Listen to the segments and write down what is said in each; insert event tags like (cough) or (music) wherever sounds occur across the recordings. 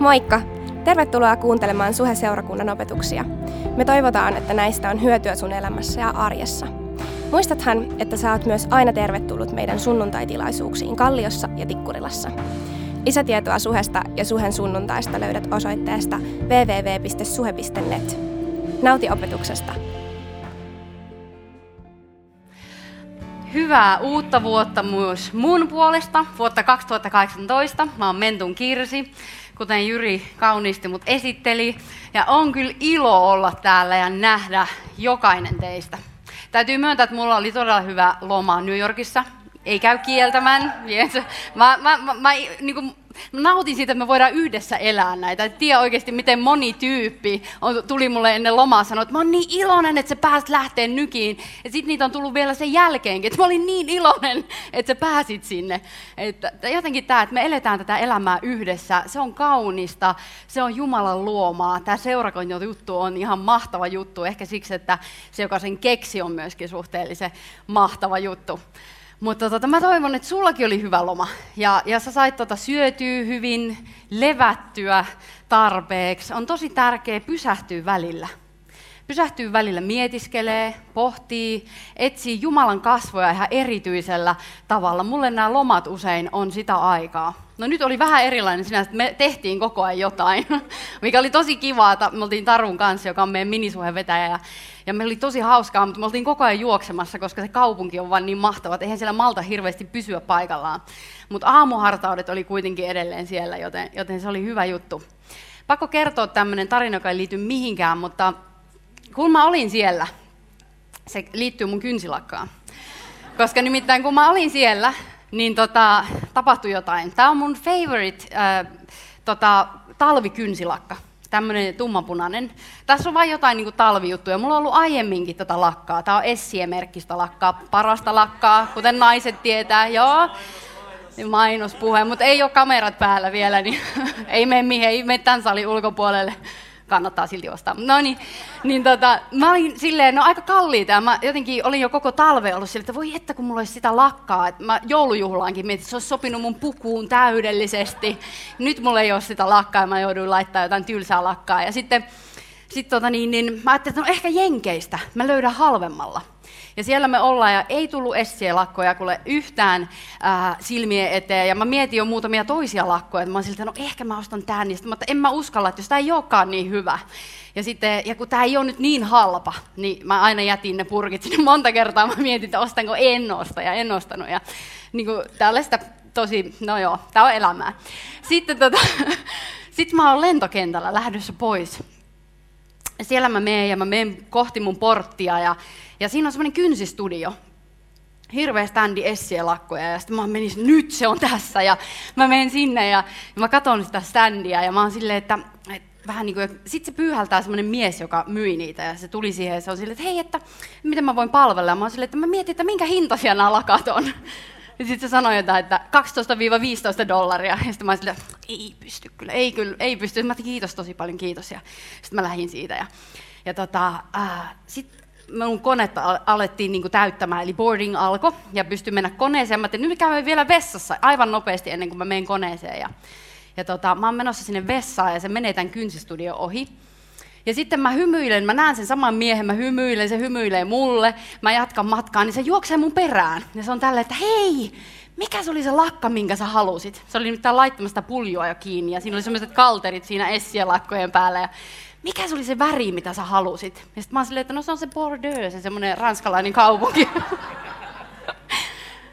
Moikka! Tervetuloa kuuntelemaan Suhe-seurakunnan opetuksia. Me toivotaan, että näistä on hyötyä sun elämässä ja arjessa. Muistathan, että sä oot myös aina tervetullut meidän sunnuntaitilaisuuksiin Kalliossa ja Tikkurilassa. Lisätietoa Suhesta ja Suhen sunnuntaista löydät osoitteesta www.suhe.net. Nauti opetuksesta! Hyvää uutta vuotta myös mun puolesta, vuotta 2018. Mä oon Mentun Kirsi, kuten Jyri kauniisti mut esitteli. Ja on kyllä ilo olla täällä ja nähdä jokainen teistä. Täytyy myöntää, että mulla oli todella hyvä loma New Yorkissa. Ei käy kieltämään. (laughs) Mä, mä, mä, mä niin kuin, mä nautin siitä, että me voidaan yhdessä elää näitä. Et tiedä oikeasti, miten moni tyyppi on, tuli mulle ennen lomaa sanoa, että mä oon niin iloinen, että sä pääsit lähteä nykiin. Ja sitten niitä on tullut vielä sen jälkeenkin, että mä olin niin iloinen, että sä pääsit sinne. Että jotenkin tämä, että me eletään tätä elämää yhdessä, se on kaunista, se on Jumalan luomaa. Tämä seurakunta-juttu on ihan mahtava juttu, ehkä siksi, että se, joka sen keksi, on myöskin suhteellisen mahtava juttu. Mutta tota, mä toivon, että sullakin oli hyvä loma ja, ja sä sait tota syötyä hyvin, levättyä tarpeeksi. On tosi tärkeää pysähtyä välillä. Pysähtyy välillä mietiskelee, pohtii, etsii Jumalan kasvoja ihan erityisellä tavalla. Mulle nämä lomat usein on sitä aikaa. No nyt oli vähän erilainen sinä, että me tehtiin koko ajan jotain, (laughs) mikä oli tosi kivaa. Me oltiin Tarun kanssa, joka on meidän minisuhevetäjä, ja, ja me oli tosi hauskaa, mutta me oltiin koko ajan juoksemassa, koska se kaupunki on vain niin mahtava, että eihän siellä malta hirveästi pysyä paikallaan. Mutta aamuhartaudet oli kuitenkin edelleen siellä, joten, joten se oli hyvä juttu. Pakko kertoa tämmöinen tarina, joka ei liity mihinkään, mutta kun mä olin siellä, se liittyy mun kynsilakkaan. Koska nimittäin kun mä olin siellä, niin tota, tapahtui jotain. Tämä on mun favorite äh, tota, talvikynsilakka, tämmöinen tummanpunainen. Tässä on vain jotain niin talvijuttuja. Mulla on ollut aiemminkin tätä lakkaa. Tämä on Essie-merkkistä lakkaa, parasta lakkaa, kuten naiset tietää. Joo, mainospuhe, mutta ei ole kamerat päällä vielä, niin (laughs) ei mene mihin, ei mene tämän salin ulkopuolelle kannattaa silti ostaa. No niin, niin tota, mä olin silleen, no aika kalliita, mä jotenkin olin jo koko talve ollut silleen, että voi että kun mulla olisi sitä lakkaa, että mä joulujuhlaankin mietin, että se olisi sopinut mun pukuun täydellisesti. Nyt mulla ei ole sitä lakkaa, ja mä jouduin laittaa jotain tylsää lakkaa, ja sitten sit tota niin, niin mä ajattelin, että no ehkä jenkeistä, mä löydän halvemmalla. Ja siellä me ollaan ja ei tullut lakkoja kuule yhtään äh, silmien eteen. Ja mä mietin jo muutamia toisia lakkoja, että mä siltä, no ehkä mä ostan tämän. Niin mutta en mä uskalla, että jos tämä ei olekaan niin hyvä. Ja, sitten, ja kun tämä ei ole nyt niin halpa, niin mä aina jätin ne purkit sinne monta kertaa. Mä mietin, että ostanko en osta ja en ostanut. Ja niin kuin tällaista tosi, no joo, tämä on elämää. Sitten tota, (laughs) sit mä oon lentokentällä lähdössä pois. Siellä mä menen ja mä menen kohti mun porttia ja ja siinä on semmoinen kynsistudio, hirveä standi lakkoja ja sitten mä menin, nyt se on tässä ja mä menen sinne ja, ja mä katson sitä standia ja mä oon silleen, että, että vähän niin kuin, sitten se pyyhältää semmoinen mies, joka myi niitä ja se tuli siihen ja se on silleen, että hei, että miten mä voin palvella ja mä oon silleen, että mä mietin, että minkä hintaisia nämä lakat on. Ja sitten se sanoi jotain, että 12-15 dollaria. Ja sitten mä että ei pysty kyllä, ei kyllä, ei pysty. Mä kiitos tosi paljon, kiitos. Ja sitten mä lähdin siitä. Ja, ja tota, äh, sitten mun konetta alettiin niin kuin täyttämään, eli boarding alkoi, ja pystyi mennä koneeseen. Mä tein, nyt käymme vielä vessassa aivan nopeasti ennen kuin mä menen koneeseen. Ja, ja tota, mä oon menossa sinne vessaan, ja se menee tämän kynsistudio ohi. Ja sitten mä hymyilen, mä näen sen saman miehen, mä hymyilen, se hymyilee mulle, mä jatkan matkaa, niin se juoksee mun perään. Ja se on tällä, että hei, mikä se oli se lakka, minkä sä halusit? Se oli nimittäin laittamasta puljoa jo kiinni, ja siinä oli sellaiset kalterit siinä essiä lakkojen päällä. Ja mikä se oli se väri, mitä sä halusit? Ja sitten mä oon silleen, että no se on se Bordeaux, se semmoinen ranskalainen kaupunki. (laughs)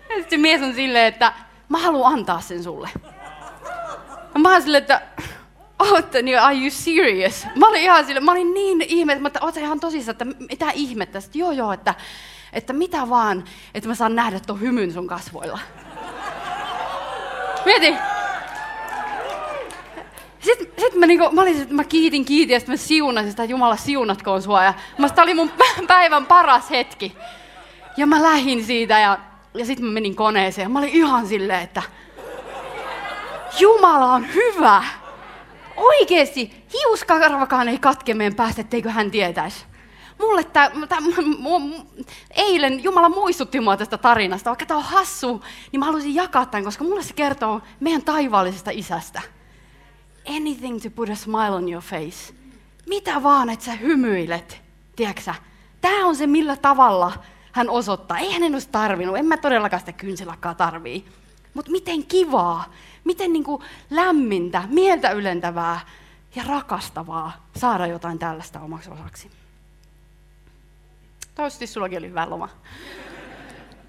ja sitten se mies on silleen, että mä haluan antaa sen sulle. Ja mä oon silleen, että Ootte, niin are you serious? Mä olin ihan sille, mä olin niin ihme, että mä oot ihan tosissaan, että mitä ihmettä. Sitten joo joo, että, että mitä vaan, että mä saan nähdä tuon hymyn sun kasvoilla. Mieti, sitten sit mä, niinku, mä, olin, mä kiitin, kiitin ja sitten mä siunasin sitä, Jumala siunatkoon sua. Ja mä, oli mun päivän paras hetki. Ja mä lähdin siitä ja, ja sitten mä menin koneeseen mä olin ihan silleen, että Jumala on hyvä. Oikeesti, hiuskarvakaan ei katke meidän päästä, etteikö hän tietäisi. Mulle tää, eilen Jumala muistutti mua tästä tarinasta, vaikka tämä on hassu, niin mä haluaisin jakaa tämän, koska mulle se kertoo meidän taivaallisesta isästä anything to put a smile on your face. Mitä vaan, että sä hymyilet, tiedätkö Tämä on se, millä tavalla hän osoittaa. Eihän en olisi tarvinnut, en mä todellakaan sitä kynsilakkaa tarvii. Mutta miten kivaa, miten niinku lämmintä, mieltä ylentävää ja rakastavaa saada jotain tällaista omaksi osaksi. Toivottavasti sullakin oli hyvä loma.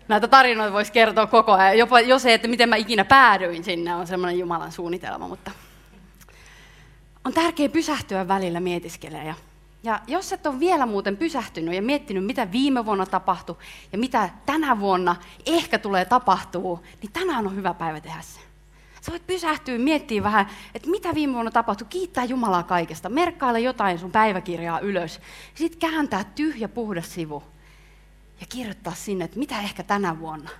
Näitä tarinoita voisi kertoa koko ajan. Jopa jo se, että miten mä ikinä päädyin sinne, on semmoinen Jumalan suunnitelma. Mutta on tärkeää pysähtyä välillä mietiskelee. Ja, ja jos et ole vielä muuten pysähtynyt ja miettinyt, mitä viime vuonna tapahtui ja mitä tänä vuonna ehkä tulee tapahtuu, niin tänään on hyvä päivä tehdä se. Sä voit pysähtyä miettiä vähän, että mitä viime vuonna tapahtui, kiittää Jumalaa kaikesta, merkkaile jotain sun päiväkirjaa ylös, sitten kääntää tyhjä puhdas sivu ja kirjoittaa sinne, että mitä ehkä tänä vuonna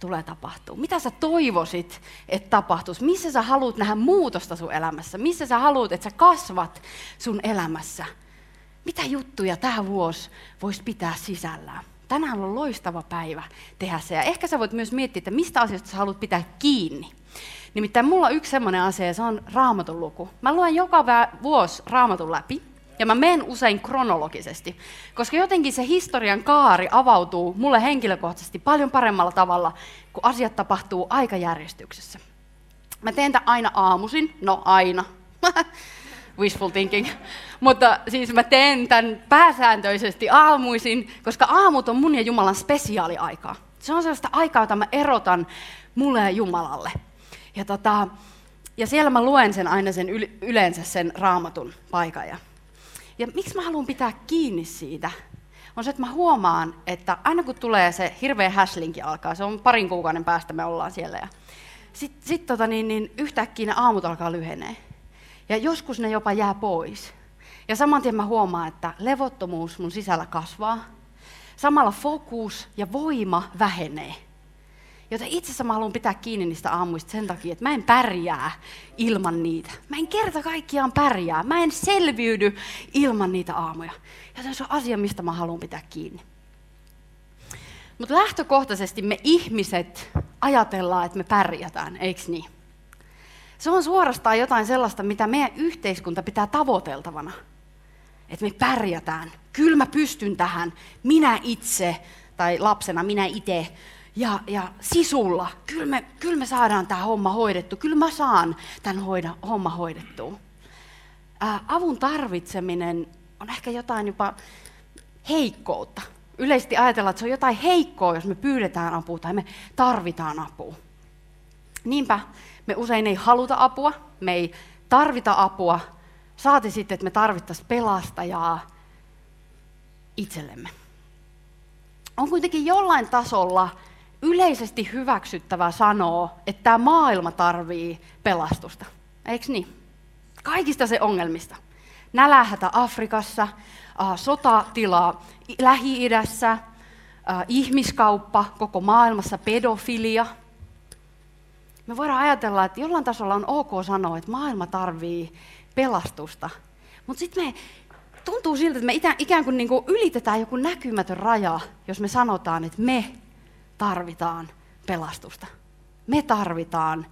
tulee tapahtua. Mitä sä toivoisit, että tapahtuisi? Missä sä haluat nähdä muutosta sun elämässä? Missä sä haluat, että sä kasvat sun elämässä? Mitä juttuja tämä vuosi voisi pitää sisällään? Tänään on loistava päivä tehdä se. Ja ehkä sä voit myös miettiä, että mistä asioista sä haluat pitää kiinni. Nimittäin mulla on yksi semmoinen asia, ja se on raamatun luku. Mä luen joka vuosi raamatun läpi, ja mä menen usein kronologisesti, koska jotenkin se historian kaari avautuu mulle henkilökohtaisesti paljon paremmalla tavalla, kun asiat tapahtuu aikajärjestyksessä. Mä teen tämän aina aamuisin, no aina, (laughs) wishful thinking, (laughs) mutta siis mä teen tämän pääsääntöisesti aamuisin, koska aamut on mun ja Jumalan spesiaaliaikaa. Se on sellaista aikaa, jota mä erotan mulle ja Jumalalle. Ja, tota, ja siellä mä luen sen aina sen yleensä sen raamatun paikan. Ja, miksi mä haluan pitää kiinni siitä, on se, että mä huomaan, että aina kun tulee se hirveä häslinki alkaa, se on parin kuukauden päästä me ollaan siellä, ja sitten sit tota, niin, niin yhtäkkiä ne aamut alkaa lyhenee. Ja joskus ne jopa jää pois. Ja saman tien mä huomaan, että levottomuus mun sisällä kasvaa. Samalla fokus ja voima vähenee. Joten itse asiassa mä haluan pitää kiinni niistä aamuista sen takia, että mä en pärjää ilman niitä. Mä en kerta kaikkiaan pärjää. Mä en selviydy ilman niitä aamuja. Joten se on asia, mistä mä haluan pitää kiinni. Mutta lähtökohtaisesti me ihmiset ajatellaan, että me pärjätään, eikö niin? Se on suorastaan jotain sellaista, mitä meidän yhteiskunta pitää tavoiteltavana. Että me pärjätään. Kyllä mä pystyn tähän. Minä itse, tai lapsena minä itse ja, ja sisulla, kyllä me, kyllä me saadaan tämä homma hoidettu, kyllä mä saan tämän hoida, homma hoidettua. Ää, avun tarvitseminen on ehkä jotain jopa heikkoutta. Yleisesti ajatellaan, että se on jotain heikkoa, jos me pyydetään apua tai me tarvitaan apua. Niinpä me usein ei haluta apua, me ei tarvita apua, saati sitten, että me tarvittaisiin pelastajaa itsellemme. On kuitenkin jollain tasolla yleisesti hyväksyttävä sanoa, että tämä maailma tarvii pelastusta. Eikö niin? Kaikista se ongelmista. Nälähätä Afrikassa, äh, sotatila Lähi-idässä, äh, ihmiskauppa koko maailmassa, pedofilia. Me voidaan ajatella, että jollain tasolla on ok sanoa, että maailma tarvii pelastusta. Mutta sitten me tuntuu siltä, että me ikään kuin, niin kuin ylitetään joku näkymätön raja, jos me sanotaan, että me tarvitaan pelastusta. Me tarvitaan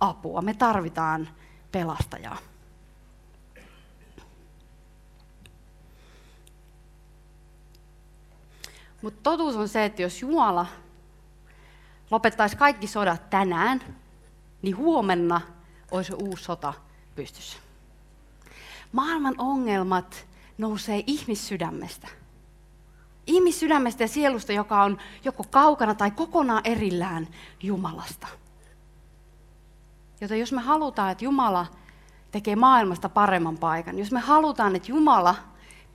apua, me tarvitaan pelastajaa. Mutta totuus on se, että jos Jumala lopettaisi kaikki sodat tänään, niin huomenna olisi uusi sota pystyssä. Maailman ongelmat nousee ihmissydämestä – ihmissydämestä ja sielusta, joka on joko kaukana tai kokonaan erillään Jumalasta. Joten jos me halutaan, että Jumala tekee maailmasta paremman paikan, jos me halutaan, että Jumala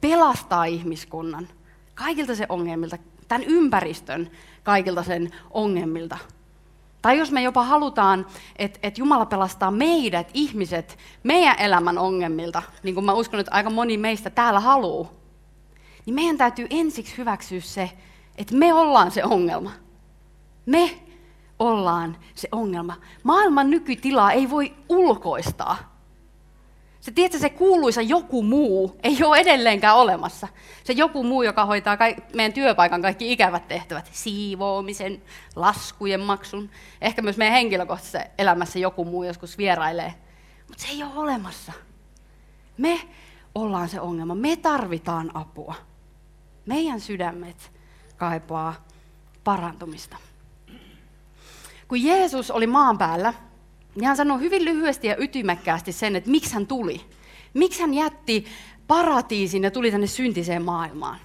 pelastaa ihmiskunnan kaikilta se ongelmilta, tämän ympäristön kaikilta sen ongelmilta, tai jos me jopa halutaan, että, että Jumala pelastaa meidät, ihmiset, meidän elämän ongelmilta, niin kuin mä uskon, että aika moni meistä täällä haluaa, niin meidän täytyy ensiksi hyväksyä se, että me ollaan se ongelma. Me ollaan se ongelma. Maailman nykytilaa ei voi ulkoistaa. Se, tiedätkö, se kuuluisa joku muu ei ole edelleenkään olemassa. Se joku muu, joka hoitaa meidän työpaikan kaikki ikävät tehtävät, siivoamisen, laskujen maksun. Ehkä myös meidän henkilökohtaisessa elämässä joku muu joskus vierailee. Mutta se ei ole olemassa. Me ollaan se ongelma. Me tarvitaan apua. Meidän sydämet kaipaa parantumista. Kun Jeesus oli maan päällä, niin hän sanoi hyvin lyhyesti ja ytimekkäästi sen, että miksi hän tuli. Miksi hän jätti paratiisin ja tuli tänne syntiseen maailmaan.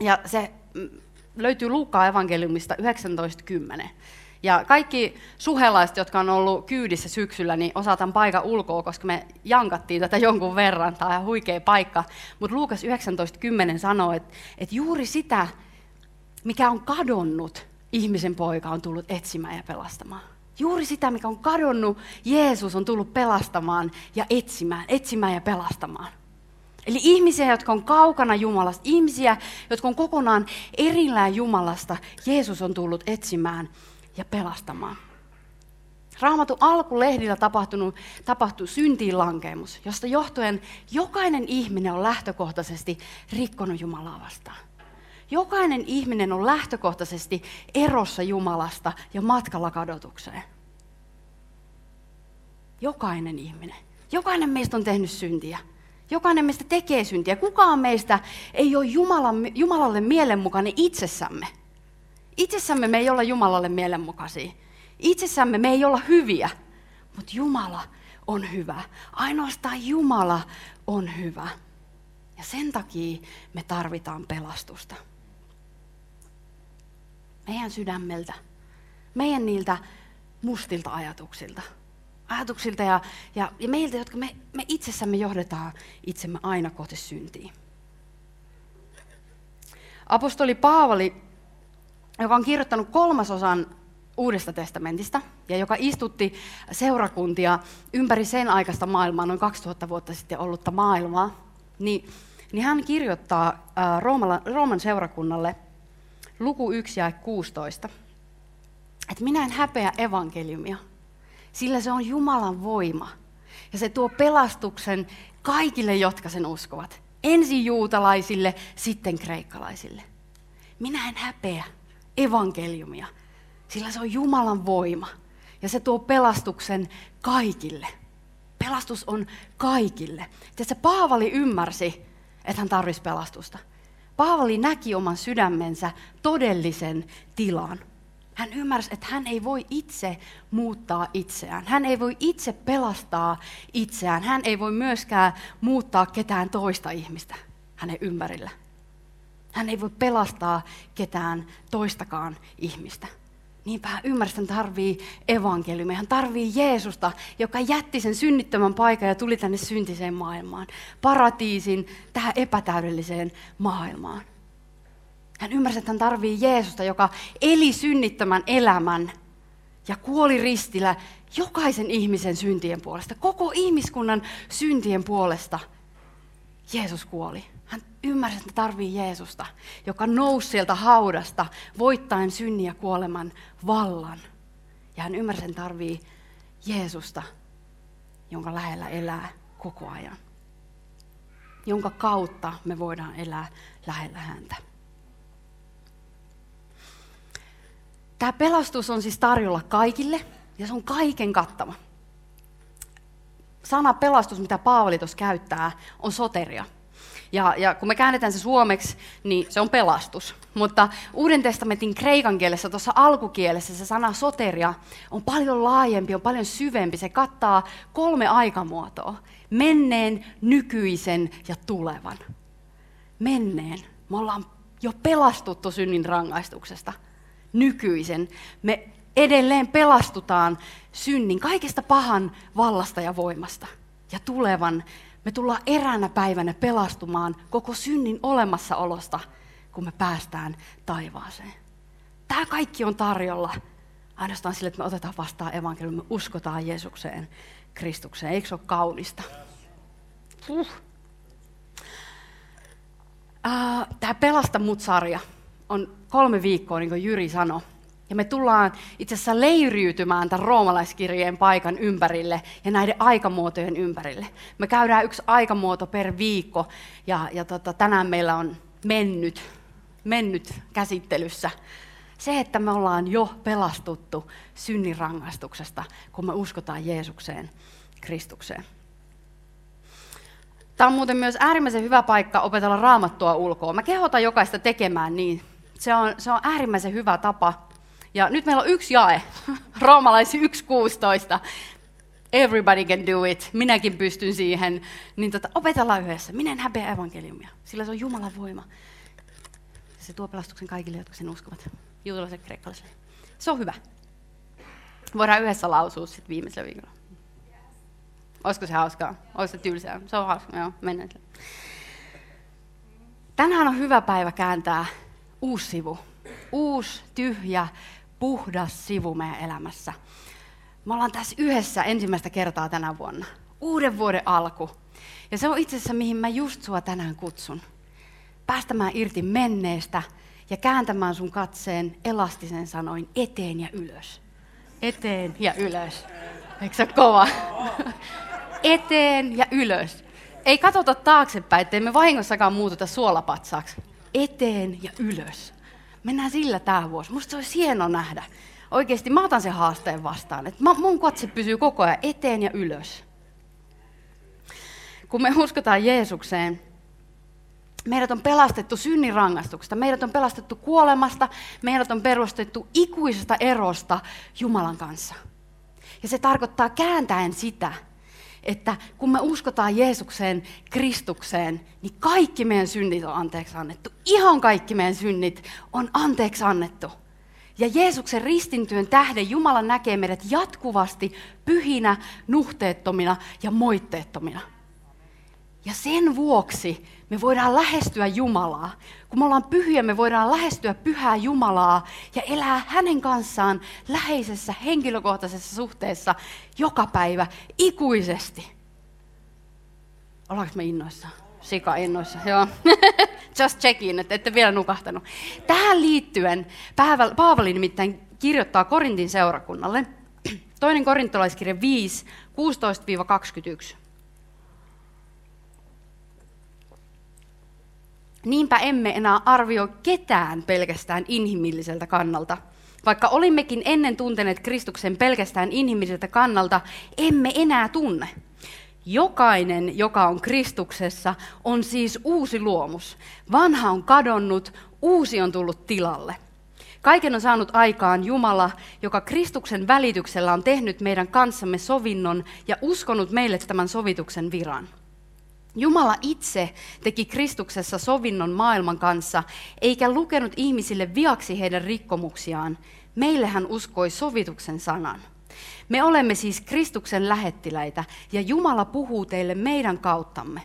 Ja se mm, löytyy Luukkaan evankeliumista 19.10. Ja kaikki suhelaiset, jotka on ollut kyydissä syksyllä, niin osataan paikan ulkoa, koska me jankattiin tätä jonkun verran. Tämä on ihan huikea paikka. Mutta Luukas 19.10 sanoo, että, että juuri sitä, mikä on kadonnut, ihmisen poika on tullut etsimään ja pelastamaan. Juuri sitä, mikä on kadonnut, Jeesus on tullut pelastamaan ja etsimään, etsimään ja pelastamaan. Eli ihmisiä, jotka on kaukana Jumalasta, ihmisiä, jotka on kokonaan erillään Jumalasta, Jeesus on tullut etsimään ja pelastamaan. Raamatun alkulehdillä tapahtunut, tapahtui syntiin lankeemus, josta johtuen jokainen ihminen on lähtökohtaisesti rikkonut Jumalaa vastaan. Jokainen ihminen on lähtökohtaisesti erossa Jumalasta ja matkalla kadotukseen. Jokainen ihminen. Jokainen meistä on tehnyt syntiä. Jokainen meistä tekee syntiä. Kukaan meistä ei ole Jumalan, Jumalalle mielenmukainen itsessämme. Itsessämme me ei olla Jumalalle mielenmukaisia. Itsessämme me ei olla hyviä, mutta Jumala on hyvä. Ainoastaan Jumala on hyvä. Ja sen takia me tarvitaan pelastusta. Meidän sydämeltä, meidän niiltä mustilta ajatuksilta. Ajatuksilta ja, ja, ja meiltä, jotka me, me itsessämme johdetaan itsemme aina kohti syntiin. Apostoli Paavali joka on kirjoittanut kolmasosan Uudesta testamentista ja joka istutti seurakuntia ympäri sen aikaista maailmaa, noin 2000 vuotta sitten ollutta maailmaa, niin, niin hän kirjoittaa Rooman seurakunnalle luku 1 ja 16, että minä en häpeä evankeliumia, sillä se on Jumalan voima ja se tuo pelastuksen kaikille, jotka sen uskovat. Ensin juutalaisille, sitten kreikkalaisille. Minä en häpeä evankeliumia, sillä se on Jumalan voima ja se tuo pelastuksen kaikille. Pelastus on kaikille. Tiedätkö, Paavali ymmärsi, että hän tarvisi pelastusta. Paavali näki oman sydämensä todellisen tilan. Hän ymmärsi, että hän ei voi itse muuttaa itseään. Hän ei voi itse pelastaa itseään. Hän ei voi myöskään muuttaa ketään toista ihmistä hänen ympärillä. Hän ei voi pelastaa ketään toistakaan ihmistä. Niinpä hän ymmärsi, että hän tarvii evankeliumia. Hän tarvii Jeesusta, joka jätti sen synnittömän paikan ja tuli tänne syntiseen maailmaan. Paratiisin tähän epätäydelliseen maailmaan. Hän ymmärsi, että hän tarvii Jeesusta, joka eli synnittömän elämän ja kuoli ristillä jokaisen ihmisen syntien puolesta. Koko ihmiskunnan syntien puolesta Jeesus kuoli. Hän ymmärsi, että tarvii Jeesusta, joka nousi sieltä haudasta voittaen synnin ja kuoleman vallan. Ja hän ymmärsi, että tarvii Jeesusta, jonka lähellä elää koko ajan. Jonka kautta me voidaan elää lähellä häntä. Tämä pelastus on siis tarjolla kaikille ja se on kaiken kattava. Sana pelastus, mitä Paavali tuossa käyttää, on soteria. Ja, ja kun me käännetään se suomeksi, niin se on pelastus. Mutta Uuden testamentin kreikan kielessä, tuossa alkukielessä, se sana soteria on paljon laajempi, on paljon syvempi. Se kattaa kolme aikamuotoa. Menneen, nykyisen ja tulevan. Menneen. Me ollaan jo pelastuttu synnin rangaistuksesta. Nykyisen. Me edelleen pelastutaan synnin, kaikesta pahan vallasta ja voimasta. Ja tulevan me tullaan eräänä päivänä pelastumaan koko synnin olemassaolosta, kun me päästään taivaaseen. Tämä kaikki on tarjolla ainoastaan sille, että me otetaan vastaan evankeliumi, me uskotaan Jeesukseen, Kristukseen. Eikö se ole kaunista? Uh. Tämä Pelasta mut-sarja on kolme viikkoa, niin kuin Jyri sanoi. Ja me tullaan itse asiassa leiriytymään tämän roomalaiskirjeen paikan ympärille ja näiden aikamuotojen ympärille. Me käydään yksi aikamuoto per viikko ja, ja tota, tänään meillä on mennyt, mennyt käsittelyssä se, että me ollaan jo pelastuttu synnin rangaistuksesta, kun me uskotaan Jeesukseen, Kristukseen. Tämä on muuten myös äärimmäisen hyvä paikka opetella raamattua ulkoa. Mä kehotan jokaista tekemään niin. Se on, se on äärimmäisen hyvä tapa. Ja nyt meillä on yksi jae, roomalaisi 1.16. Everybody can do it, minäkin pystyn siihen. Niin tota, opetellaan yhdessä. Minä en häpeä evankeliumia, sillä se on Jumalan voima. Se tuo pelastuksen kaikille, jotka sen uskovat. Juutalaiset kreikkalaisille. Se on hyvä. Voidaan yhdessä lausua sitten viimeisellä viikolla. Olisiko se hauskaa? Olisiko se tylsää? Se on hauskaa, joo, mennään. Tänään on hyvä päivä kääntää uusi sivu. Uusi, tyhjä, puhdas sivu meidän elämässä. Me ollaan tässä yhdessä ensimmäistä kertaa tänä vuonna. Uuden vuoden alku. Ja se on itse asiassa, mihin mä just sua tänään kutsun. Päästämään irti menneestä ja kääntämään sun katseen elastisen sanoin eteen ja ylös. Eteen ja ylös. Eikö se kova? (laughs) eteen ja ylös. Ei katsota taaksepäin, ettei me vahingossakaan muututa suolapatsaaksi. Eteen ja ylös. Mennään sillä tämä vuosi. Musta se olisi hieno nähdä. Oikeasti mä otan sen haasteen vastaan. Että mun katse pysyy koko ajan eteen ja ylös. Kun me uskotaan Jeesukseen, meidät on pelastettu synnin rangaistuksesta, meidät on pelastettu kuolemasta, meidät on perustettu ikuisesta erosta Jumalan kanssa. Ja se tarkoittaa kääntäen sitä, että kun me uskotaan Jeesukseen, Kristukseen, niin kaikki meidän synnit on anteeksi annettu. Ihan kaikki meidän synnit on anteeksi annettu. Ja Jeesuksen ristintyön tähden Jumala näkee meidät jatkuvasti pyhinä, nuhteettomina ja moitteettomina. Ja sen vuoksi me voidaan lähestyä Jumalaa. Kun me ollaan pyhiä, me voidaan lähestyä pyhää Jumalaa ja elää hänen kanssaan läheisessä henkilökohtaisessa suhteessa joka päivä ikuisesti. Ollaanko me innoissa? Sika innoissa, joo. (laughs) Just checkin, että ette vielä nukahtanut. Tähän liittyen Paavali nimittäin kirjoittaa Korintin seurakunnalle. (clears throat) Toinen korintolaiskirja 5, 16-21. Niinpä emme enää arvioi ketään pelkästään inhimilliseltä kannalta. Vaikka olimmekin ennen tunteneet Kristuksen pelkästään inhimilliseltä kannalta, emme enää tunne. Jokainen, joka on Kristuksessa, on siis uusi luomus. Vanha on kadonnut, uusi on tullut tilalle. Kaiken on saanut aikaan Jumala, joka Kristuksen välityksellä on tehnyt meidän kanssamme sovinnon ja uskonut meille tämän sovituksen viran. Jumala itse teki Kristuksessa sovinnon maailman kanssa, eikä lukenut ihmisille viaksi heidän rikkomuksiaan. Meille hän uskoi sovituksen sanan. Me olemme siis Kristuksen lähettiläitä, ja Jumala puhuu teille meidän kauttamme.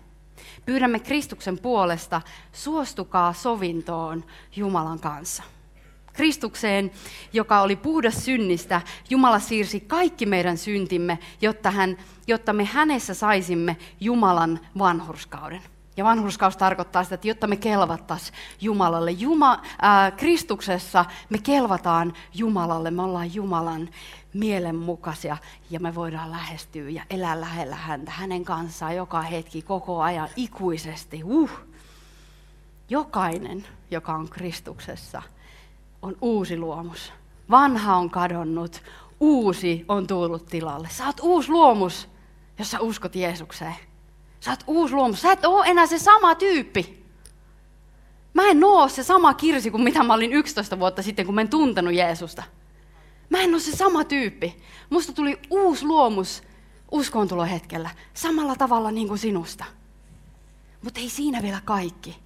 Pyydämme Kristuksen puolesta, suostukaa sovintoon Jumalan kanssa. Kristukseen, joka oli puhdas synnistä, Jumala siirsi kaikki meidän syntimme, jotta, hän, jotta me hänessä saisimme Jumalan vanhurskauden. Ja vanhurskaus tarkoittaa sitä, että jotta me kelvattaisiin Jumalalle. Juma, ää, Kristuksessa me kelvataan Jumalalle, me ollaan Jumalan mielenmukaisia ja me voidaan lähestyä ja elää lähellä häntä, hänen kanssaan joka hetki, koko ajan, ikuisesti. Uh. Jokainen, joka on Kristuksessa, on uusi luomus. Vanha on kadonnut, uusi on tullut tilalle. Oot uusi luomus, jos sä uskot Jeesukseen. Sä oot uusi luomus. Sä et ole enää se sama tyyppi. Mä en oo se sama kirsi kuin mitä mä olin 11 vuotta sitten, kun mä en tuntenut Jeesusta. Mä en ole se sama tyyppi. Musta tuli uusi luomus uskontulo hetkellä, samalla tavalla niin kuin sinusta. Mutta ei siinä vielä kaikki.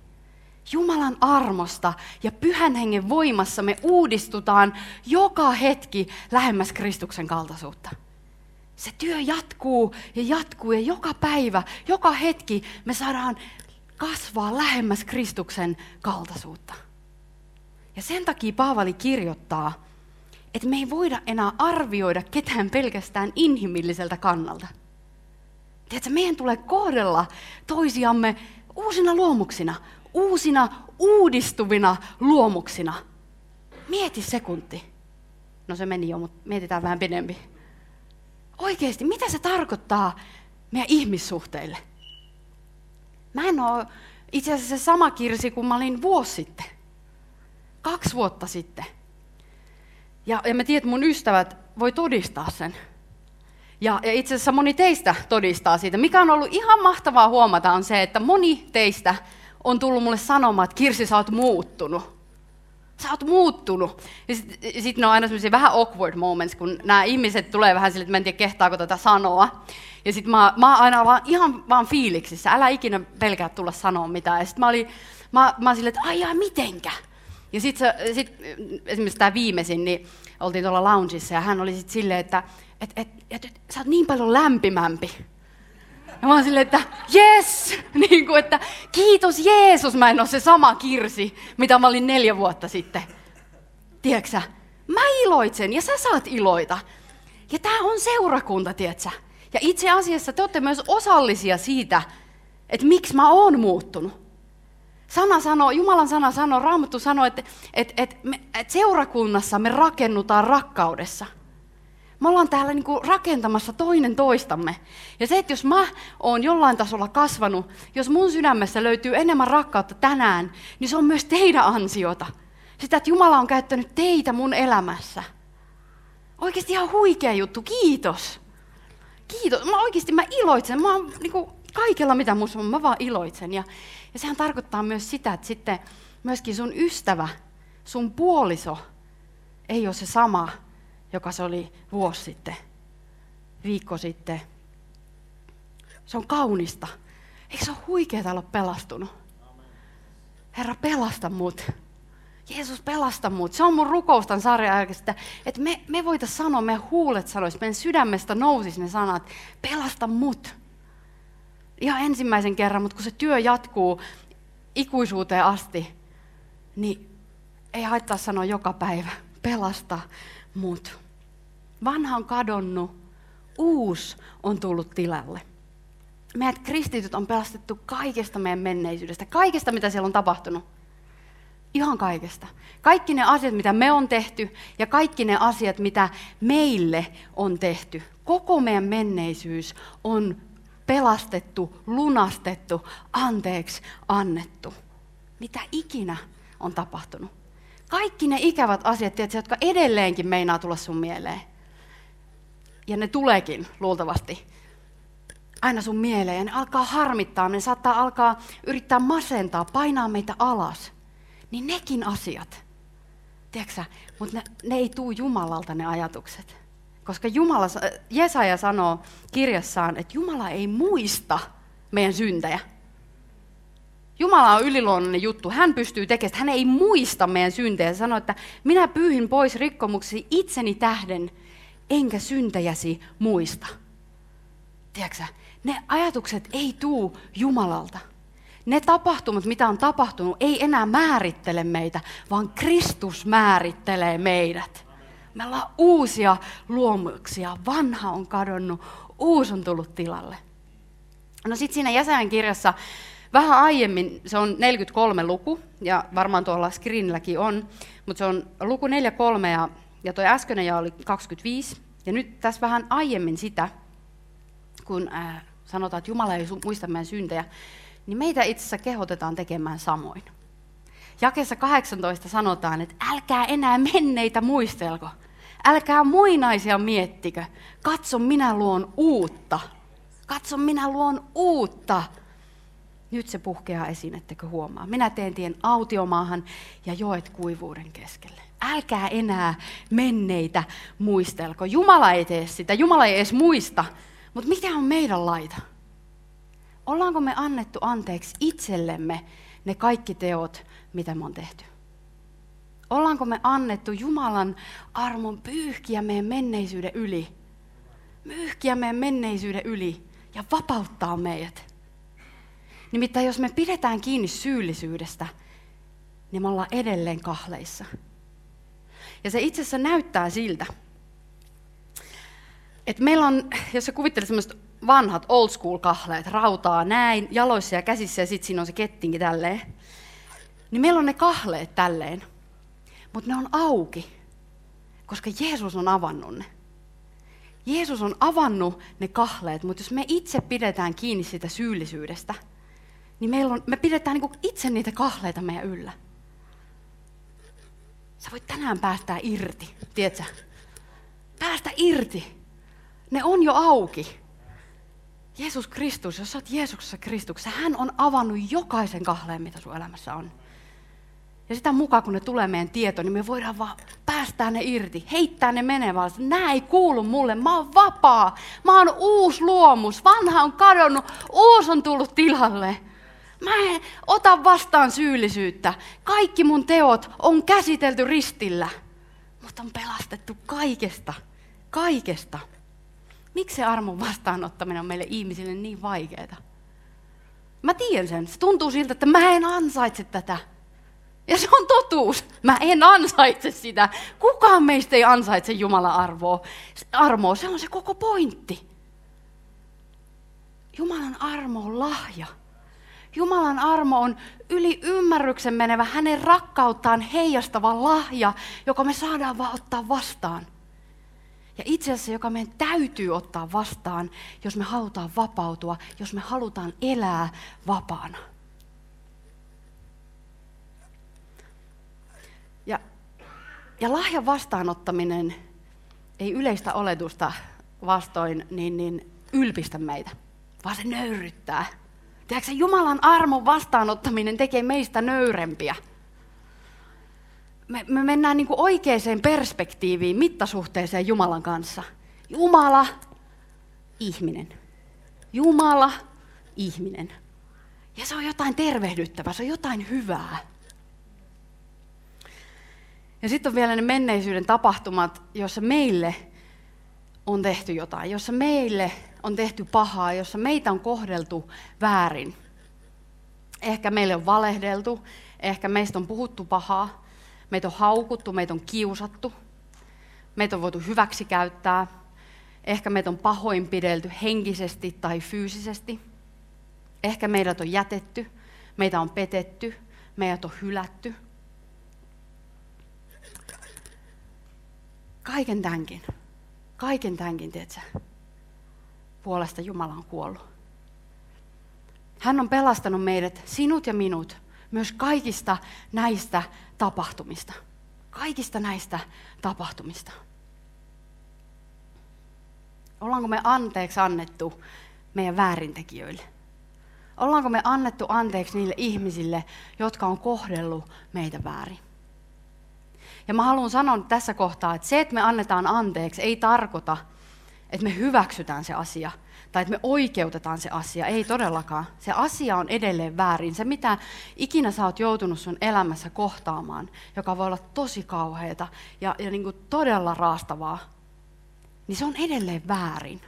Jumalan armosta ja pyhän hengen voimassa me uudistutaan joka hetki lähemmäs Kristuksen kaltaisuutta. Se työ jatkuu ja jatkuu ja joka päivä, joka hetki me saadaan kasvaa lähemmäs Kristuksen kaltaisuutta. Ja sen takia Paavali kirjoittaa, että me ei voida enää arvioida ketään pelkästään inhimilliseltä kannalta. Tiedätkö, meidän tulee kohdella toisiamme uusina luomuksina, uusina uudistuvina luomuksina. Mieti sekunti. No se meni jo, mutta mietitään vähän pidempi. Oikeasti, mitä se tarkoittaa meidän ihmissuhteille? Mä en ole itse asiassa se sama kirsi kuin mä olin vuosi sitten. Kaksi vuotta sitten. Ja, ja mä tiedän, että mun ystävät voi todistaa sen. Ja, ja itse asiassa moni teistä todistaa siitä. Mikä on ollut ihan mahtavaa huomata on se, että moni teistä on tullut mulle sanomaan, että Kirsi, sä oot muuttunut. Sä oot muuttunut. Ja sitten sit ne on aina semmoisia vähän awkward moments, kun nämä ihmiset tulee vähän sille, että mä en tiedä kehtaako tätä sanoa. Ja sitten mä, mä aina vaan, ihan vaan fiiliksissä, älä ikinä pelkää tulla sanoa mitään. Ja sitten mä olin, mä, mä silleen, että ai jaa, mitenkä? Ja sitten sit, esimerkiksi tämä viimeisin, niin oltiin tuolla loungeissa ja hän oli sitten silleen, että et, et, et, et, sä oot niin paljon lämpimämpi. Ja mä oon silleen, että yes! (laughs) Niin kuin, että kiitos Jeesus, mä en ole se sama Kirsi, mitä mä olin neljä vuotta sitten. Tiedätkö Mä iloitsen ja sä saat iloita. Ja tää on seurakunta, tiedätkö Ja itse asiassa te olette myös osallisia siitä, että miksi mä oon muuttunut. Sana sanoo, Jumalan sana sanoo, Raamattu sanoo, että, että, että, me, että seurakunnassa me rakennutaan rakkaudessa. Me ollaan täällä niin kuin rakentamassa toinen toistamme. Ja se, että jos mä oon jollain tasolla kasvanut, jos mun sydämessä löytyy enemmän rakkautta tänään, niin se on myös teidän ansiota. Sitä, että Jumala on käyttänyt teitä mun elämässä. Oikeasti ihan huikea juttu, kiitos. Kiitos. Mä oikeasti mä iloitsen. Mä oon niin kuin, kaikella mitä musta on, mä vaan iloitsen. Ja, ja sehän tarkoittaa myös sitä, että sitten myöskin sun ystävä, sun puoliso ei ole se sama, joka se oli vuosi sitten, viikko sitten. Se on kaunista. Eikö se ole huikeaa olla pelastunut? Herra, pelasta mut. Jeesus, pelasta mut. Se on mun rukoustan sarja että, me, me voitaisiin sanoa, meidän huulet sanois, meidän sydämestä nousisi ne sanat, pelasta mut ihan ensimmäisen kerran, mutta kun se työ jatkuu ikuisuuteen asti, niin ei haittaa sanoa joka päivä, pelasta mut. Vanha on kadonnut, uus on tullut tilalle. Meidät kristityt on pelastettu kaikesta meidän menneisyydestä, kaikesta mitä siellä on tapahtunut. Ihan kaikesta. Kaikki ne asiat, mitä me on tehty ja kaikki ne asiat, mitä meille on tehty. Koko meidän menneisyys on pelastettu, lunastettu, anteeksi annettu. Mitä ikinä on tapahtunut. Kaikki ne ikävät asiat, tiedätkö, jotka edelleenkin meinaa tulla sun mieleen. Ja ne tuleekin luultavasti aina sun mieleen. Ja ne alkaa harmittaa, ne saattaa alkaa yrittää masentaa, painaa meitä alas. Niin nekin asiat, tiedätkö mutta ne, ne ei tuu Jumalalta ne ajatukset. Koska Jumala, Jesaja sanoo kirjassaan, että Jumala ei muista meidän syntejä. Jumala on yliluonnollinen juttu. Hän pystyy tekemään, hän ei muista meidän syntejä. Hän sanoo, että minä pyyhin pois rikkomuksi itseni tähden, enkä syntejäsi muista. Tiedätkö, ne ajatukset ei tuu Jumalalta. Ne tapahtumat, mitä on tapahtunut, ei enää määrittele meitä, vaan Kristus määrittelee meidät. Me ollaan uusia luomuksia. Vanha on kadonnut, uusi on tullut tilalle. No sitten siinä jäsenen kirjassa vähän aiemmin, se on 43 luku, ja varmaan tuolla screenilläkin on, mutta se on luku 43 ja, ja tuo äskeinen ja oli 25. Ja nyt tässä vähän aiemmin sitä, kun äh, sanotaan, että Jumala ei muista meidän syntejä, niin meitä itse asiassa kehotetaan tekemään samoin. Jakessa 18 sanotaan, että älkää enää menneitä muistelko, Älkää muinaisia miettikö. Katso, minä luon uutta. Katso, minä luon uutta. Nyt se puhkeaa esiin, ettekö huomaa. Minä teen tien autiomaahan ja joet kuivuuden keskelle. Älkää enää menneitä muistelko. Jumala ei tee sitä, Jumala ei edes muista. Mutta mikä on meidän laita? Ollaanko me annettu anteeksi itsellemme ne kaikki teot, mitä me on tehty? Ollaanko me annettu Jumalan armon pyyhkiä meidän menneisyyden yli? Myyhkiä meidän menneisyyden yli ja vapauttaa meidät. Nimittäin jos me pidetään kiinni syyllisyydestä, niin me ollaan edelleen kahleissa. Ja se itse asiassa näyttää siltä, että meillä on, jos sä kuvittelet semmoiset vanhat old school kahleet, rautaa näin, jaloissa ja käsissä ja sitten siinä on se kettinki tälleen, niin meillä on ne kahleet tälleen mutta ne on auki, koska Jeesus on avannut ne. Jeesus on avannut ne kahleet, mutta jos me itse pidetään kiinni siitä syyllisyydestä, niin meillä on, me pidetään niin itse niitä kahleita meidän yllä. Sä voit tänään päästää irti, tiedätkö? Päästä irti Ne on jo auki. Jeesus Kristus, jos sä oot Jeesuksessa Kristuksessa, hän on avannut jokaisen kahleen, mitä sun elämässä on. Ja sitä mukaan, kun ne tulee meidän tieto, niin me voidaan vaan päästää ne irti, heittää ne menevään. Nämä ei kuulu mulle, mä oon vapaa, mä oon uusi luomus, vanha on kadonnut, uusi on tullut tilalle. Mä en ota vastaan syyllisyyttä. Kaikki mun teot on käsitelty ristillä, mutta on pelastettu kaikesta, kaikesta. Miksi se armon vastaanottaminen on meille ihmisille niin vaikeaa? Mä tiedän sen. Se tuntuu siltä, että mä en ansaitse tätä. Ja se on totuus. Mä en ansaitse sitä. Kukaan meistä ei ansaitse Jumalan arvoa. armoa. Se on se koko pointti. Jumalan armo on lahja. Jumalan armo on yli ymmärryksen menevä, hänen rakkauttaan heijastava lahja, joka me saadaan vaan ottaa vastaan. Ja itse asiassa, joka meidän täytyy ottaa vastaan, jos me halutaan vapautua, jos me halutaan elää vapaana. Ja, ja lahjan vastaanottaminen ei yleistä oletusta vastoin niin, niin ylpistä meitä, vaan se nöyryttää. Tiedätkö, Jumalan armon vastaanottaminen tekee meistä nöyrempiä. Me, me mennään niin oikeaan perspektiiviin, mittasuhteeseen Jumalan kanssa. Jumala, ihminen. Jumala, ihminen. Ja se on jotain tervehdyttävää, se on jotain hyvää. Ja sitten on vielä ne menneisyyden tapahtumat, joissa meille on tehty jotain, jossa meille on tehty pahaa, jossa meitä on kohdeltu väärin. Ehkä meille on valehdeltu, ehkä meistä on puhuttu pahaa, meitä on haukuttu, meitä on kiusattu, meitä on voitu hyväksi käyttää, ehkä meitä on pahoinpidelty henkisesti tai fyysisesti, ehkä meidät on jätetty, meitä on petetty, meidät on hylätty. Kaiken tämänkin, kaiken tämänkin, tiedätkö, puolesta Jumala on kuollut. Hän on pelastanut meidät, sinut ja minut, myös kaikista näistä tapahtumista. Kaikista näistä tapahtumista. Ollaanko me anteeksi annettu meidän väärintekijöille? Ollaanko me annettu anteeksi niille ihmisille, jotka on kohdellut meitä väärin? Ja mä haluan sanoa tässä kohtaa, että se, että me annetaan anteeksi, ei tarkoita, että me hyväksytään se asia tai että me oikeutetaan se asia. Ei todellakaan. Se asia on edelleen väärin. Se, mitä ikinä sä oot joutunut sun elämässä kohtaamaan, joka voi olla tosi kauheata ja, ja niin kuin todella raastavaa, niin se on edelleen väärin.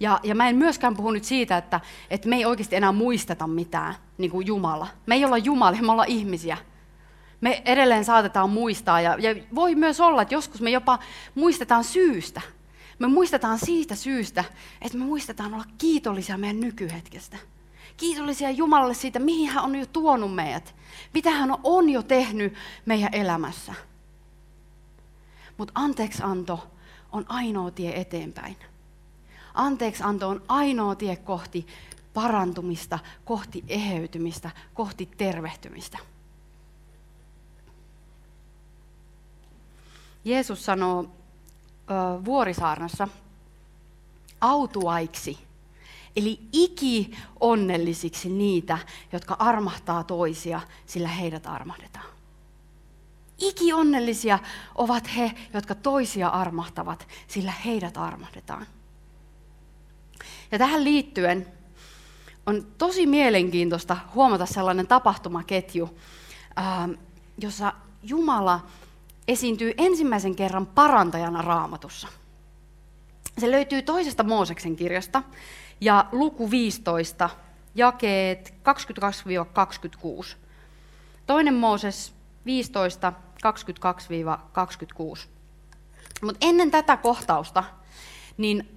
Ja, ja mä en myöskään puhu nyt siitä, että, että me ei oikeasti enää muisteta mitään, niin kuin Jumala. Me ei olla Jumala, me ollaan ihmisiä. Me edelleen saatetaan muistaa, ja, ja voi myös olla, että joskus me jopa muistetaan syystä. Me muistetaan siitä syystä, että me muistetaan olla kiitollisia meidän nykyhetkestä. Kiitollisia Jumalalle siitä, mihin hän on jo tuonut meidät. Mitä hän on jo tehnyt meidän elämässä. Mutta anteeksianto on ainoa tie eteenpäin. Anteeksianto on ainoa tie kohti parantumista, kohti eheytymistä, kohti tervehtymistä. Jeesus sanoo Vuorisaarnassa autuaiksi, eli iki onnellisiksi niitä, jotka armahtaa toisia, sillä heidät armahdetaan. Iki onnellisia ovat he, jotka toisia armahtavat, sillä heidät armahdetaan. Ja tähän liittyen on tosi mielenkiintoista huomata sellainen tapahtumaketju, jossa Jumala esiintyy ensimmäisen kerran parantajana raamatussa. Se löytyy toisesta Mooseksen kirjasta ja luku 15, jakeet 22-26. Toinen Mooses 15, 22-26. Mutta ennen tätä kohtausta, niin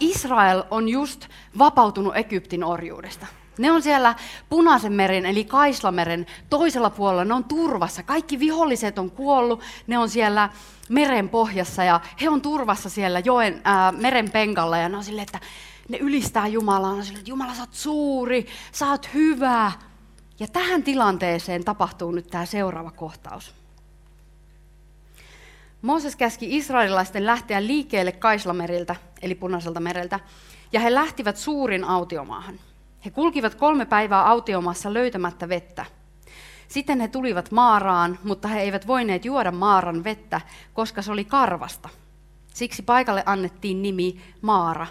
Israel on just vapautunut Egyptin orjuudesta. Ne on siellä Punaisen meren eli Kaislameren toisella puolella, ne on turvassa. Kaikki viholliset on kuollut, ne on siellä meren pohjassa ja he on turvassa siellä joen, ää, meren penkalla ja ne on silleen, että ne ylistää Jumalaa, ne on silleen, että Jumala sä oot suuri, sä oot hyvä. Ja tähän tilanteeseen tapahtuu nyt tämä seuraava kohtaus. Mooses käski israelilaisten lähteä liikkeelle Kaislameriltä, eli punaiselta mereltä, ja he lähtivät suurin autiomaahan. He kulkivat kolme päivää autiomaassa löytämättä vettä. Sitten he tulivat Maaraan, mutta he eivät voineet juoda Maaran vettä, koska se oli karvasta. Siksi paikalle annettiin nimi Maara.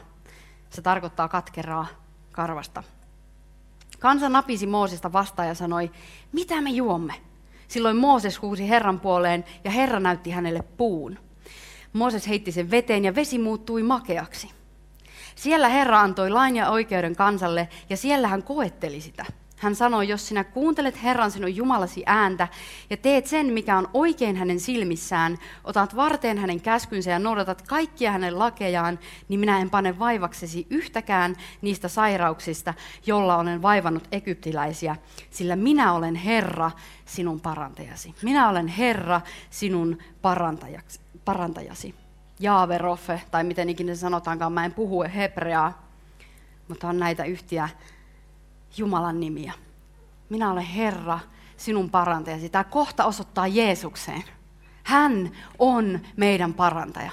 Se tarkoittaa katkeraa karvasta. Kansa napisi Moosesta vastaan ja sanoi, mitä me juomme? Silloin Mooses huusi Herran puoleen ja Herra näytti hänelle puun. Mooses heitti sen veteen ja vesi muuttui makeaksi. Siellä Herra antoi lain ja oikeuden kansalle ja siellä hän koetteli sitä. Hän sanoi, jos sinä kuuntelet Herran sinun Jumalasi ääntä ja teet sen, mikä on oikein hänen silmissään, otat varteen hänen käskynsä ja noudatat kaikkia hänen lakejaan, niin minä en pane vaivaksesi yhtäkään niistä sairauksista, jolla olen vaivannut egyptiläisiä, sillä minä olen Herra, sinun parantajasi. Minä olen Herra, sinun parantajasi. Jaave Roffe, tai miten ikinä se sanotaankaan, mä en puhu hebreaa, mutta on näitä yhtiä Jumalan nimiä. Minä olen Herra, sinun parantajasi. Tämä kohta osoittaa Jeesukseen. Hän on meidän parantaja.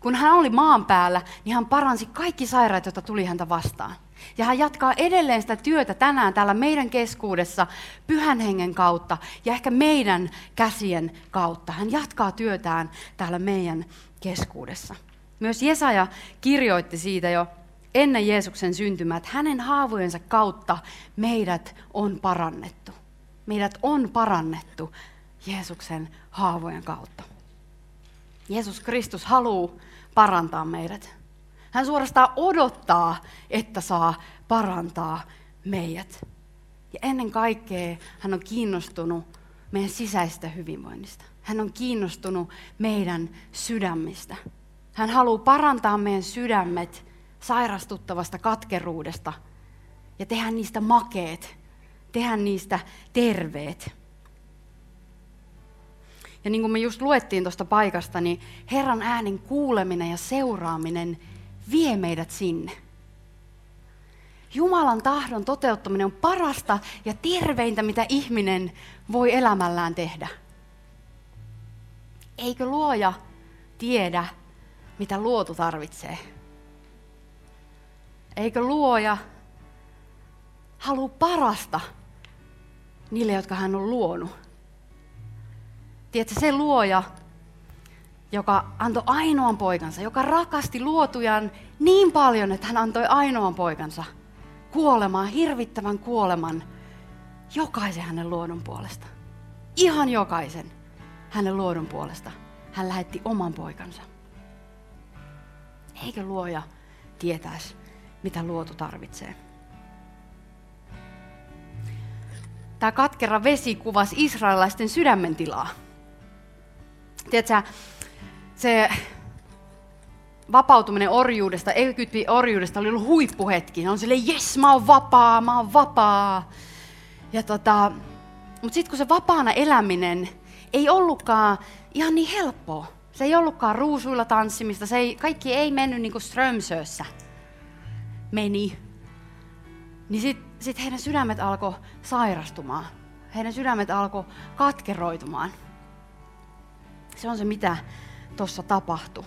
Kun hän oli maan päällä, niin hän paransi kaikki sairaat, joita tuli häntä vastaan. Ja hän jatkaa edelleen sitä työtä tänään täällä meidän keskuudessa pyhän hengen kautta ja ehkä meidän käsien kautta. Hän jatkaa työtään täällä meidän keskuudessa. Myös Jesaja kirjoitti siitä jo ennen Jeesuksen syntymää, että hänen haavojensa kautta meidät on parannettu. Meidät on parannettu Jeesuksen haavojen kautta. Jeesus Kristus haluaa parantaa meidät. Hän suorastaan odottaa, että saa parantaa meidät. Ja ennen kaikkea hän on kiinnostunut meidän sisäistä hyvinvoinnista. Hän on kiinnostunut meidän sydämistä. Hän haluaa parantaa meidän sydämet sairastuttavasta katkeruudesta ja tehdä niistä makeet, tehdä niistä terveet. Ja niin kuin me just luettiin tuosta paikasta, niin Herran äänen kuuleminen ja seuraaminen vie meidät sinne. Jumalan tahdon toteuttaminen on parasta ja terveintä, mitä ihminen voi elämällään tehdä. Eikö luoja tiedä, mitä luotu tarvitsee? Eikö luoja halua parasta niille, jotka hän on luonut? Tiedätkö, se luoja, joka antoi ainoan poikansa, joka rakasti luotujan niin paljon, että hän antoi ainoan poikansa kuolemaan, hirvittävän kuoleman, jokaisen hänen luodun puolesta. Ihan jokaisen hänen luodun puolesta. Hän lähetti oman poikansa. Eikö luoja tietäisi, mitä luotu tarvitsee? Tämä katkera vesi kuvasi israelilaisten sydämen tilaa. Tiedätkö, se vapautuminen orjuudesta, Egyptin orjuudesta oli ollut huippuhetki. Ne on silleen, jes, mä oon vapaa, mä oon vapaa. Ja tota, mutta sitten kun se vapaana eläminen ei ollutkaan ihan niin helppoa. Se ei ollutkaan ruusuilla tanssimista, se ei, kaikki ei mennyt niin kuin Strömsössä meni. Niin sitten sit heidän sydämet alkoi sairastumaan. Heidän sydämet alkoi katkeroitumaan. Se on se, mitä tuossa tapahtui.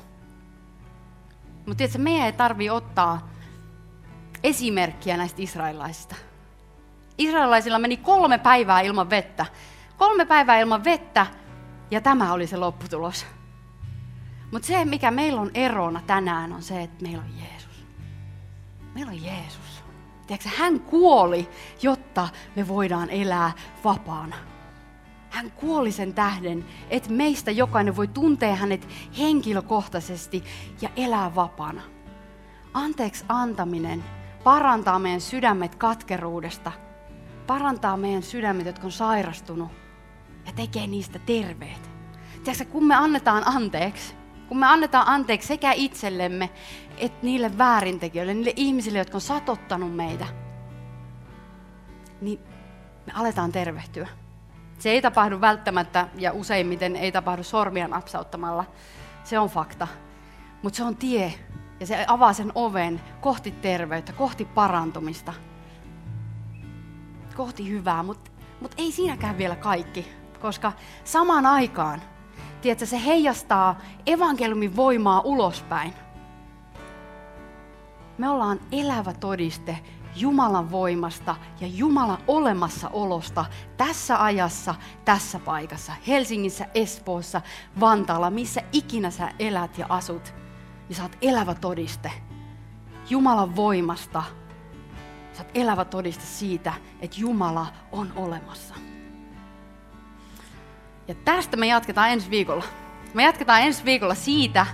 Mutta tiedätkö, meidän ei tarvi ottaa esimerkkiä näistä israelilaisista. Israelilaisilla meni kolme päivää ilman vettä. Kolme päivää ilman vettä, ja tämä oli se lopputulos. Mutta se, mikä meillä on erona tänään, on se, että meillä on Jeesus. Meillä on Jeesus. Tiedätkö, hän kuoli, jotta me voidaan elää vapaana. Hän kuoli sen tähden, että meistä jokainen voi tuntea hänet henkilökohtaisesti ja elää vapaana. Anteeksi antaminen parantaa meidän sydämet katkeruudesta, parantaa meidän sydämet, jotka on sairastunut ja tekee niistä terveet. Tiedätkö, kun me annetaan anteeksi, kun me annetaan anteeksi sekä itsellemme että niille väärintekijöille, niille ihmisille, jotka on satottanut meitä, niin me aletaan tervehtyä. Se ei tapahdu välttämättä ja useimmiten ei tapahdu sormia napsauttamalla. Se on fakta. Mutta se on tie ja se avaa sen oven kohti terveyttä, kohti parantumista, kohti hyvää, mutta mut ei siinäkään vielä kaikki. Koska samaan aikaan, tiedätkö, se heijastaa evankeliumin voimaa ulospäin. Me ollaan elävä todiste Jumalan voimasta ja Jumalan olemassaolosta tässä ajassa, tässä paikassa, Helsingissä, Espoossa, Vantaalla, missä ikinä sä elät ja asut, niin sä oot elävä todiste Jumalan voimasta. Sä oot elävä todiste siitä, että Jumala on olemassa. Ja tästä me jatketaan ensi viikolla. Me jatketaan ensi viikolla siitä,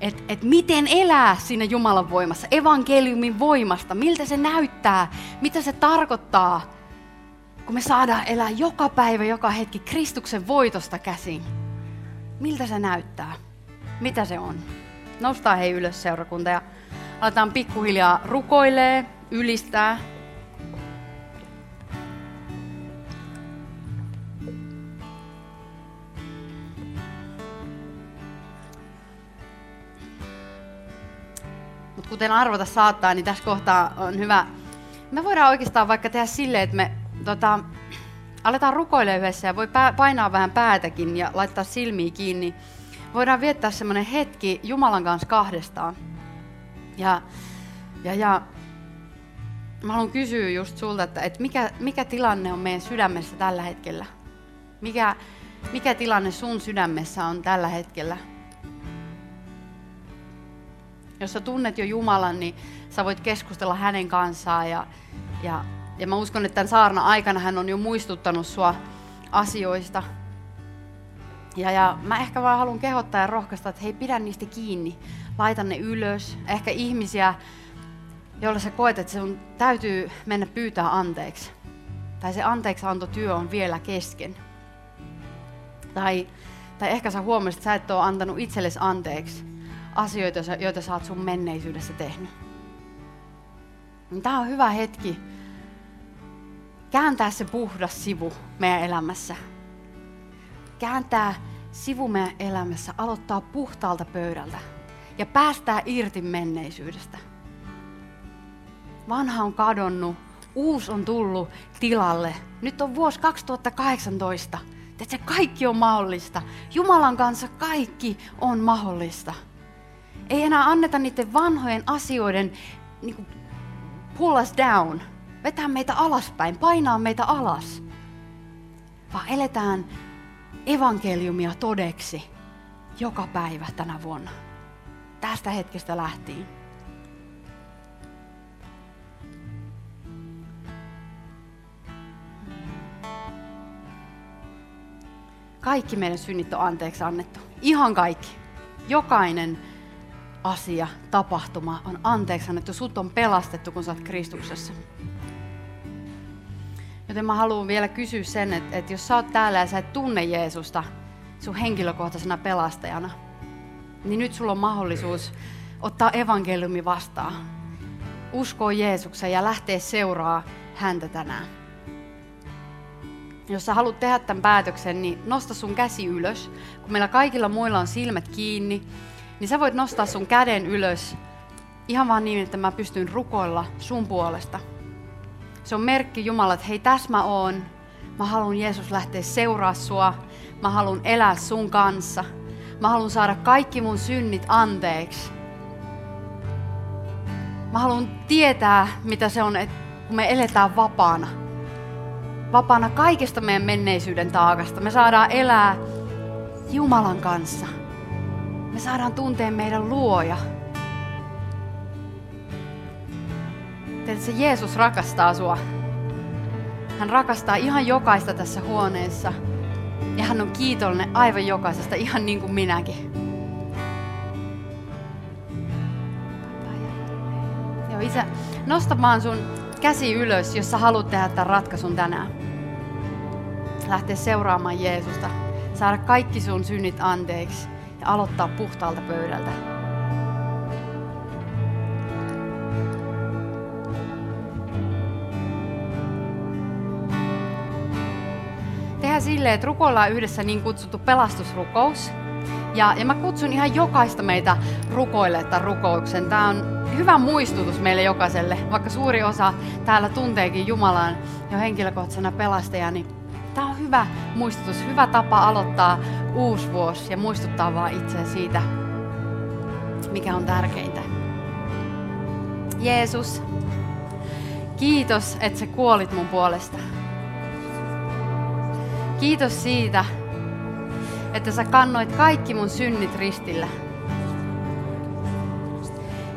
että et miten elää siinä Jumalan voimassa, evankeliumin voimasta, miltä se näyttää, mitä se tarkoittaa, kun me saadaan elää joka päivä, joka hetki Kristuksen voitosta käsin. Miltä se näyttää? Mitä se on? Noustaan hei ylös seurakunta ja aletaan pikkuhiljaa rukoilee, ylistää, kuten arvota saattaa, niin tässä kohtaa on hyvä. Me voidaan oikeastaan vaikka tehdä silleen, että me tota, aletaan rukoilemaan yhdessä ja voi painaa vähän päätäkin ja laittaa silmiä kiinni. Voidaan viettää semmoinen hetki Jumalan kanssa kahdestaan. Ja, ja, ja mä haluan kysyä just sulta, että, että mikä, mikä tilanne on meidän sydämessä tällä hetkellä? Mikä, mikä tilanne sun sydämessä on tällä hetkellä? Jos sä tunnet jo Jumalan, niin sä voit keskustella hänen kanssaan. Ja, ja, ja mä uskon, että tämän saarna aikana hän on jo muistuttanut sua asioista. Ja, ja mä ehkä vaan haluan kehottaa ja rohkaista, että hei, pidä niistä kiinni. Laita ne ylös. Ehkä ihmisiä, joilla sä koet, että sun täytyy mennä pyytää anteeksi. Tai se anteeksiantotyö on vielä kesken. Tai, tai ehkä sä huomasit, että sä et ole antanut itsellesi anteeksi asioita, joita sä oot sun menneisyydessä tehnyt. Niin Tämä on hyvä hetki kääntää se puhdas sivu meidän elämässä. Kääntää sivu meidän elämässä, aloittaa puhtaalta pöydältä ja päästää irti menneisyydestä. Vanha on kadonnut, uusi on tullut tilalle. Nyt on vuosi 2018. Että kaikki on mahdollista. Jumalan kanssa kaikki on mahdollista. Ei enää anneta niiden vanhojen asioiden niin kuin, pull us down, vetää meitä alaspäin, painaa meitä alas. Vaan eletään evankeliumia todeksi joka päivä tänä vuonna. Tästä hetkestä lähtien. Kaikki meidän synnit on anteeksi annettu. Ihan kaikki. Jokainen asia, tapahtuma on anteeksi annettu. Sut on pelastettu, kun sä oot Kristuksessa. Joten mä haluan vielä kysyä sen, että, että jos sä oot täällä ja sä et tunne Jeesusta sun henkilökohtaisena pelastajana, niin nyt sulla on mahdollisuus ottaa evankeliumi vastaan. Uskoa Jeesuksen ja lähteä seuraa häntä tänään. Jos sä haluat tehdä tämän päätöksen, niin nosta sun käsi ylös. Kun meillä kaikilla muilla on silmät kiinni, niin sä voit nostaa sun käden ylös ihan vaan niin, että mä pystyn rukoilla sun puolesta. Se on merkki Jumala, että hei, tässä mä oon. Mä haluan Jeesus lähteä seuraa sua. Mä haluan elää sun kanssa. Mä haluan saada kaikki mun synnit anteeksi. Mä haluan tietää, mitä se on, että kun me eletään vapaana. Vapaana kaikesta meidän menneisyyden taakasta. Me saadaan elää Jumalan kanssa me saadaan tuntea meidän luoja. Tiedätkö, se Jeesus rakastaa sua. Hän rakastaa ihan jokaista tässä huoneessa. Ja hän on kiitollinen aivan jokaisesta, ihan niin kuin minäkin. Joo, isä, nosta vaan sun käsi ylös, jos sä haluat tehdä tämän ratkaisun tänään. Lähteä seuraamaan Jeesusta. Saada kaikki sun synnit anteeksi ja aloittaa puhtaalta pöydältä. Tehdään silleen, että rukoillaan yhdessä niin kutsuttu pelastusrukous. Ja, ja mä kutsun ihan jokaista meitä rukoille tämän rukouksen. Tämä on hyvä muistutus meille jokaiselle, vaikka suuri osa täällä tunteekin Jumalan jo henkilökohtaisena pelastajani. Tämä on hyvä muistutus, hyvä tapa aloittaa uusi vuosi ja muistuttaa vaan itseä siitä, mikä on tärkeintä. Jeesus, kiitos, että sä kuolit mun puolesta. Kiitos siitä, että sä kannoit kaikki mun synnit ristillä.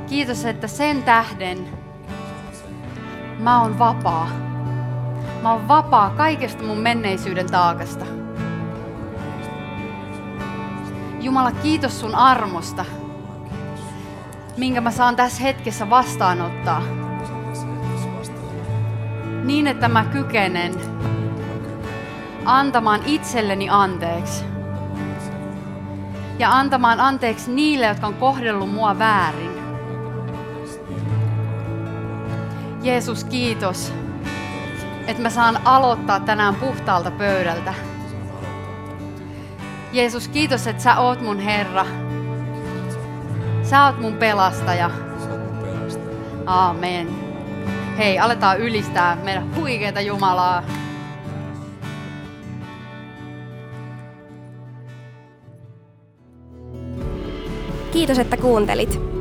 Kiitos, että sen tähden mä oon vapaa. Mä oon vapaa kaikesta mun menneisyyden taakasta. Jumala, kiitos sun armosta, minkä mä saan tässä hetkessä vastaanottaa. Niin, että mä kykenen antamaan itselleni anteeksi. Ja antamaan anteeksi niille, jotka on kohdellut mua väärin. Jeesus, kiitos, että mä saan aloittaa tänään puhtaalta pöydältä. Jeesus, kiitos, että sä oot mun Herra. Sä oot mun pelastaja. Aamen. Hei, aletaan ylistää meidän huikeita Jumalaa. Kiitos, että kuuntelit.